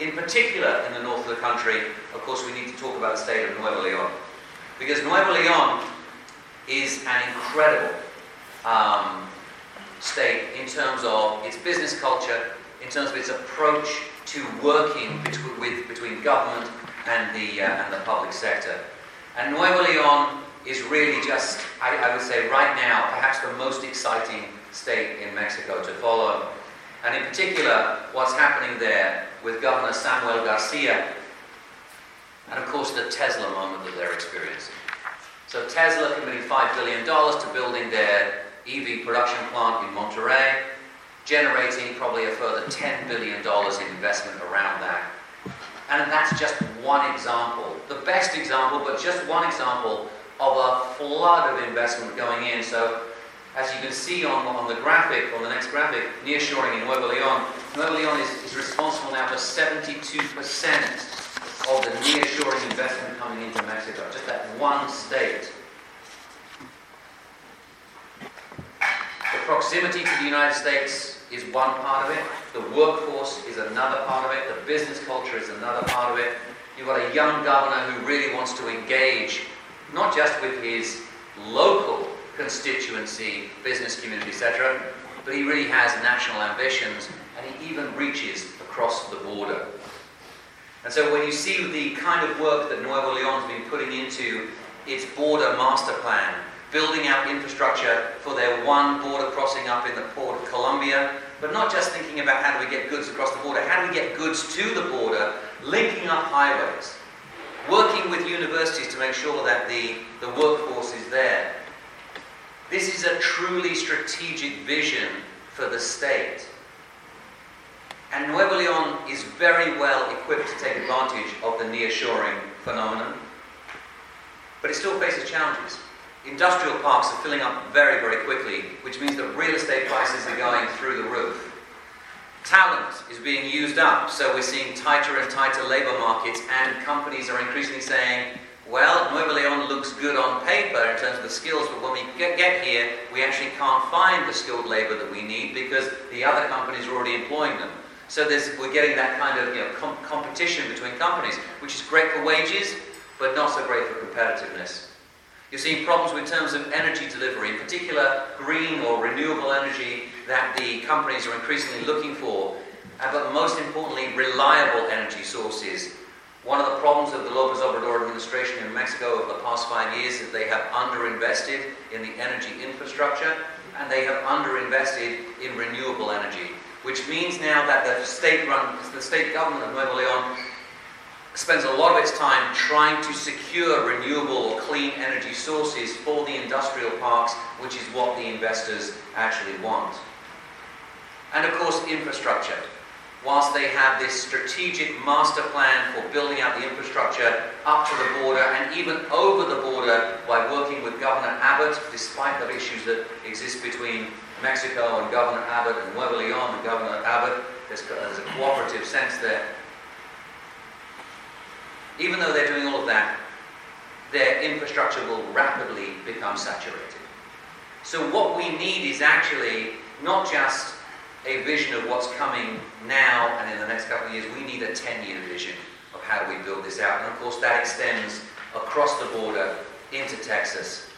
In particular, in the north of the country, of course, we need to talk about the state of Nuevo Leon. Because Nuevo Leon is an incredible um, state in terms of its business culture, in terms of its approach to working between, with, between government and the, uh, and the public sector. And Nuevo Leon is really just, I, I would say right now, perhaps the most exciting state in Mexico to follow. And in particular, what's happening there with Governor Samuel Garcia, and of course the Tesla moment that they're experiencing. So Tesla committing $5 billion to building their EV production plant in Monterrey, generating probably a further $10 billion in investment around that. And that's just one example, the best example, but just one example of a flood of investment going in. So as you can see on, on the graphic, on the next graphic, nearshoring in Nuevo Leon, Nuevo Leon is, is responsible now for 72% of the nearshoring investment coming into Mexico, just that one state. The proximity to the United States is one part of it, the workforce is another part of it, the business culture is another part of it. You've got a young governor who really wants to engage not just with his local constituency, business community, etc., but he really has national ambitions and he even reaches across the border. And so when you see the kind of work that Nuevo Leon's been putting into its border master plan, building out infrastructure for their one border crossing up in the port of Colombia, but not just thinking about how do we get goods across the border, how do we get goods to the border, linking up highways, working with universities to make sure that the, the workforce is there. This is a truly strategic vision for the state. And Nuevo Leon is very well equipped to take advantage of the nearshoring phenomenon, but it still faces challenges. Industrial parks are filling up very, very quickly, which means that real estate prices are going through the roof. Talent is being used up, so we're seeing tighter and tighter labor markets, and companies are increasingly saying, well, Nuevo Leon looks good on paper in terms of the skills, but when we get here, we actually can't find the skilled labor that we need because the other companies are already employing them. So we're getting that kind of you know, com- competition between companies, which is great for wages, but not so great for competitiveness. You're seeing problems in terms of energy delivery, in particular green or renewable energy that the companies are increasingly looking for, but most importantly, reliable energy sources. One of the problems of the Lopez Obrador administration in Mexico over the past five years is they have underinvested in the energy infrastructure and they have underinvested in renewable energy, which means now that the state run, the state government of Nuevo Leon spends a lot of its time trying to secure renewable or clean energy sources for the industrial parks, which is what the investors actually want. And of course, infrastructure. Whilst they have this strategic master plan for building out the infrastructure up to the border and even over the border by working with Governor Abbott, despite the issues that exist between Mexico and Governor Abbott and Nuevo Leon and Governor Abbott, there's, there's a cooperative sense there even though they're doing all of that, their infrastructure will rapidly become saturated. So, what we need is actually not just a vision of what's coming now and in the next couple of years, we need a 10 year vision of how do we build this out. And of course, that extends across the border into Texas